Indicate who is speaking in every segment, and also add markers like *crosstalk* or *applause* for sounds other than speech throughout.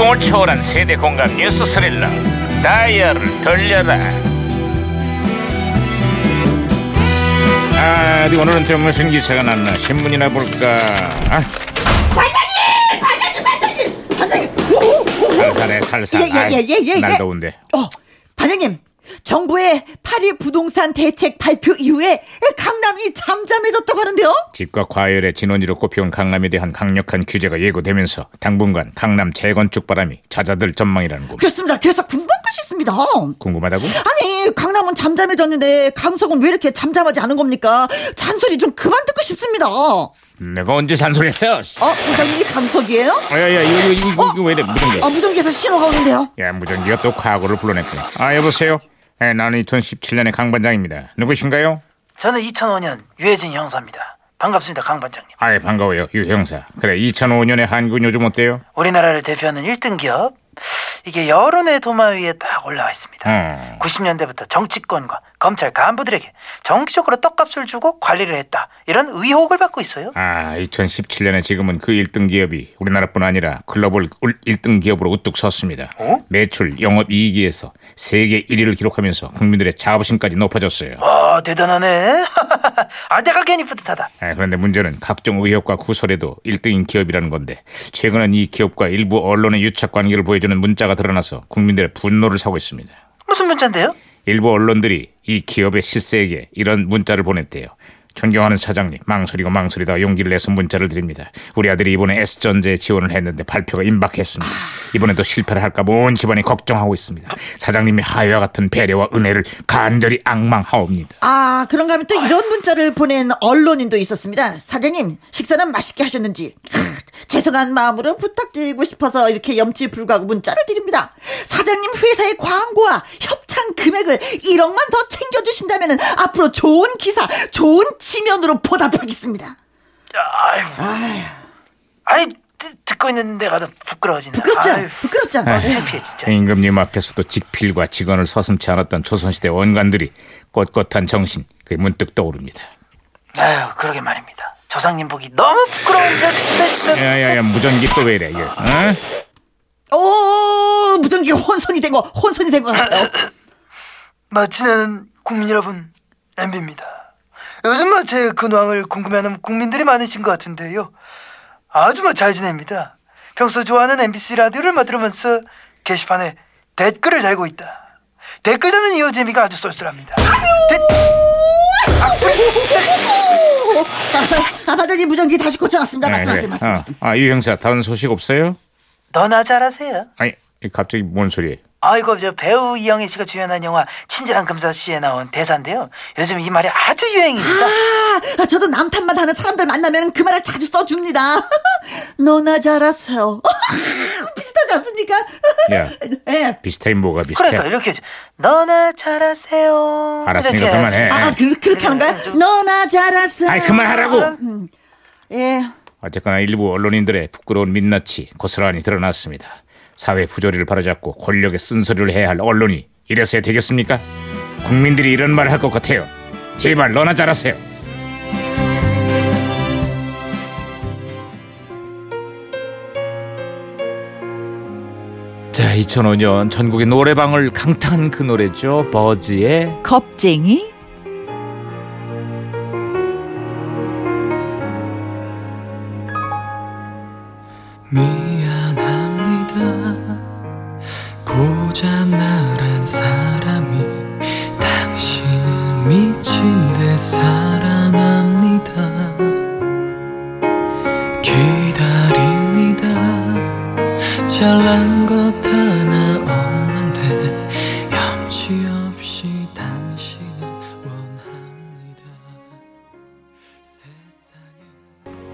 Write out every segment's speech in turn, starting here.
Speaker 1: 시공을 초월한 세대 공감 뉴스 스릴러. 다이얼을 돌려라. 아, 어디 오늘은 또 무슨 기사가 났나? 신문이나 볼까? 아,
Speaker 2: 반장님! 오, 오, 오.
Speaker 1: 살살해 살살.
Speaker 2: 예, 예, 예, 예, 예,
Speaker 1: 날
Speaker 2: 예.
Speaker 1: 더운데.
Speaker 2: 어, 반장님. 정부의 파리 부동산 대책 발표 이후에 강남이 잠잠해졌다고 하는데요?
Speaker 1: 집과 과열의 진원지로 꼽혀온 강남에 대한 강력한 규제가 예고되면서 당분간 강남 재건축 바람이 잦아들 전망이라는 거
Speaker 2: 그렇습니다. 그래서 궁금한 것이 있습니다.
Speaker 1: 궁금하다고?
Speaker 2: 아니, 강남은 잠잠해졌는데 강석은 왜 이렇게 잠잠하지 않은 겁니까? 잔소리 좀 그만 듣고 싶습니다. 어,
Speaker 1: 내가 언제 잔소리했어?
Speaker 2: 반장님이 강석이에요?
Speaker 1: 야야 이거 이거 이거, 이거 왜 이래 무전기
Speaker 2: 아, 무전기에서 신호가 오는데요.
Speaker 1: 야 무전기가 또 과거를 불러냈구나 아 여보세요 네, 나는 2017년의 강 반장입니다 누구신가요?
Speaker 3: 저는 2005년 유해진 형사입니다. 반갑습니다, 강 반장님.
Speaker 1: 아이 반가워요 유 형사 그래 2005년의 한국은 요즘 어때요?
Speaker 3: 우리나라를 대표하는 1등 기업. 이게 여론의 도마 위에 딱 올라와 있습니다.
Speaker 1: 어.
Speaker 3: 90년대부터 정치권과 검찰 간부들에게 정기적으로 떡값을 주고 관리를 했다. 이런 의혹을 받고 있어요.
Speaker 1: 아 2017년에 지금은 그 1등 기업이 우리나라뿐 아니라 글로벌 1등 기업으로 우뚝 섰습니다
Speaker 3: 어?
Speaker 1: 매출 영업 이익에서 세계 1위를 기록하면서 국민들의 자부심까지 높아졌어요
Speaker 3: 와, 대단하네. *laughs* *laughs* 아, 내가 괜히 뿌듯하다.
Speaker 1: 아, 그런데 문제는 각종 의혹과 구설에도 1등인 기업이라는 건데 최근엔 이 기업과 일부 언론의 유착 관계를 보여주는 문자가 드러나서 국민들의 분노를 사고 있습니다.
Speaker 3: 무슨 문자인데요?
Speaker 1: 일부 언론들이 이 기업의 실세에게 이런 문자를 보냈대요. 존경하는 사장님, 망설이고 망설이다가 용기를 내서 문자를 드립니다. 우리 아들이 이번에 S전제에 지원을 했는데 발표가 임박했습니다. 이번에도 실패를 할까 온 집안이 걱정하고 있습니다. 사장님의 하회와 같은 배려와 은혜를 간절히 악망하옵니다.
Speaker 2: 아, 그런가 하면 또 이런 문자를 보낸 언론인도 있었습니다. 사장님, 식사는 맛있게 하셨는지. 크, 죄송한 마음으로 부탁드리고 싶어서 이렇게 염치 불구하고 문자를 드립니다. 사장님 회사의 광고와 협찬 금액을 1억만 더 챙겨주신다면 앞으로 좋은 기사, 좋은 지면으로 보답하겠습니다.
Speaker 3: 아유, 듣- 듣고 있는 내가 더 부끄러워지네.
Speaker 2: 부끄럽잖아. 부끄럽잖아.
Speaker 1: 아휴.
Speaker 3: 창피해, 진짜.
Speaker 1: 임금님 앞에서도 직필과 직언을 서슴치 않았던 조선시대 원관들이 꼿꼿한 정신 그게 문득 떠오릅니다.
Speaker 3: 아유, 그러게 말입니다. 조상님 보기 너무 부끄러운지.
Speaker 1: 야야야 무전기 또 왜 이래 이게? 어?
Speaker 2: 오, 무전기 혼선이 된 거, 혼선이 된것 같아요. *laughs*
Speaker 3: 마치는 국민 여러분, MB입니다. 요즘 뭐제 근황을 궁금해하는 국민들이 많으신 것 같은데요. 아주 뭐잘 지냅니다. 평소 좋아하는 MBC 라디오를 뭐 들으면서 게시판에 댓글을 달고 있다. 댓글 다는 이 재미가 아주 쏠쏠합니다.
Speaker 2: 오, 아, 아, 반장님 무전기 다시 고쳐놨습니다. 말씀하세요, 말씀하세요.
Speaker 1: 아, 유 형사 다른 소식 없어요?
Speaker 3: 너나 잘하세요.
Speaker 1: 아니 갑자기 뭔 소리예요?
Speaker 3: 아이고 저 배우 이영애 씨가 주연한 영화 친절한 금사 씨에 나온 대사인데요. 요즘 이 말이 아주 유행입니다.
Speaker 2: 아, 저도 남탓만 하는 사람들 만나면 그 말을 자주 써줍니다. *laughs* 너나 잘하세요. *laughs* 비슷하지 않습니까?
Speaker 1: 야
Speaker 2: 예. *laughs*
Speaker 1: 비슷하긴 뭐가 비슷해?
Speaker 3: 그러니까 이렇게 해줘. 너나 잘하세요.
Speaker 1: 알았으니까
Speaker 3: 이렇게
Speaker 1: 그만해.
Speaker 3: 해야지.
Speaker 2: 아, 그, 그렇게 하는 거야? 너나 잘하세요.
Speaker 1: 아이 그만하라고.
Speaker 2: 예.
Speaker 1: 어쨌거나 일부 언론인들의 부끄러운 민낯이 고스란히 드러났습니다. 사회 부조리를 바로잡고 권력의 쓴소리를 해야 할 언론이 이래서야 되겠습니까? 국민들이 이런 말을 할 것 같아요. 제발 너나 잘하세요. 자, 2005년 전국의 노래방을 강타한 그 노래죠. 버즈의
Speaker 2: 겁쟁이?
Speaker 4: 미 잘난 것 하나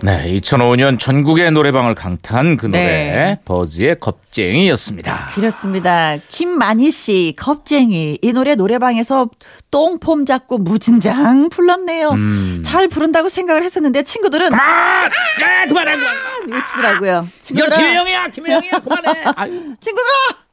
Speaker 1: 네, 2005년 전국의 노래방을 강타한 그 노래
Speaker 2: 네.
Speaker 1: 버즈의 겁쟁이였습니다.
Speaker 2: 그렇습니다. 김만희 씨, 겁쟁이. 이 노래 노래방에서 똥폼 잡고 무진장 불렀네요. 잘 부른다고 생각을 했었는데 친구들은
Speaker 1: 그만! 야, 그만해, 그만.
Speaker 2: 외치더라고요.
Speaker 1: 이거
Speaker 2: 친구들아,
Speaker 1: 김혜영이야, 김혜영이야, 그만해. *laughs* 아유.
Speaker 2: 친구들아!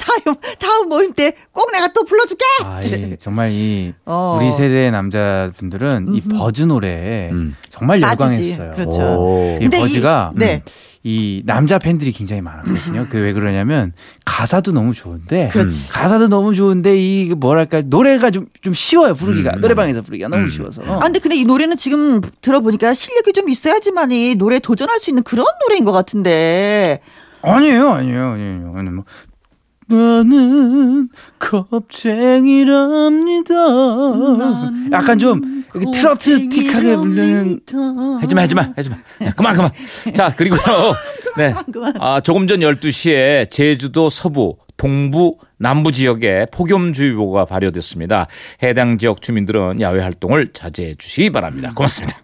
Speaker 2: 다음, 다음 모임 때 꼭 내가 또 불러줄게!
Speaker 5: 아, 예. 정말 이
Speaker 2: 어.
Speaker 5: 우리 세대의 남자분들은 이 버즈 노래에
Speaker 1: 음.
Speaker 5: 정말
Speaker 2: 빠지지.
Speaker 5: 열광했어요.
Speaker 2: 그렇죠.
Speaker 1: 오.
Speaker 5: 이
Speaker 2: 근데 이-
Speaker 5: 버즈가
Speaker 2: 네.
Speaker 5: 이 남자 팬들이 굉장히 많았거든요. 그 왜 그러냐면 가사도 너무 좋은데
Speaker 2: 그렇지.
Speaker 5: 가사도 너무 좋은데 이 뭐랄까 노래가 좀 좀 쉬워요 부르기가 노래방에서 부르기가 너무 쉬워서
Speaker 2: 아, 근데 근데 이 노래는 지금 들어보니까 실력이 좀 있어야지만이 노래 도전할 수 있는 그런 노래인 것 같은데.
Speaker 5: 아니에요 아니에요 아니에요 아니 뭐 나는 겁쟁이랍니다. 약간 좀 트로트틱하게 부르는
Speaker 1: 하지마 하지마 하지마. 야, 그만 그만. *laughs* 자 그리고요 *laughs* 네. 아, 조금 전 12시에 제주도 서부 동부 남부 지역에 폭염주의보가 발효됐습니다. 해당 지역 주민들은 야외 활동을 자제해 주시기 바랍니다. 고맙습니다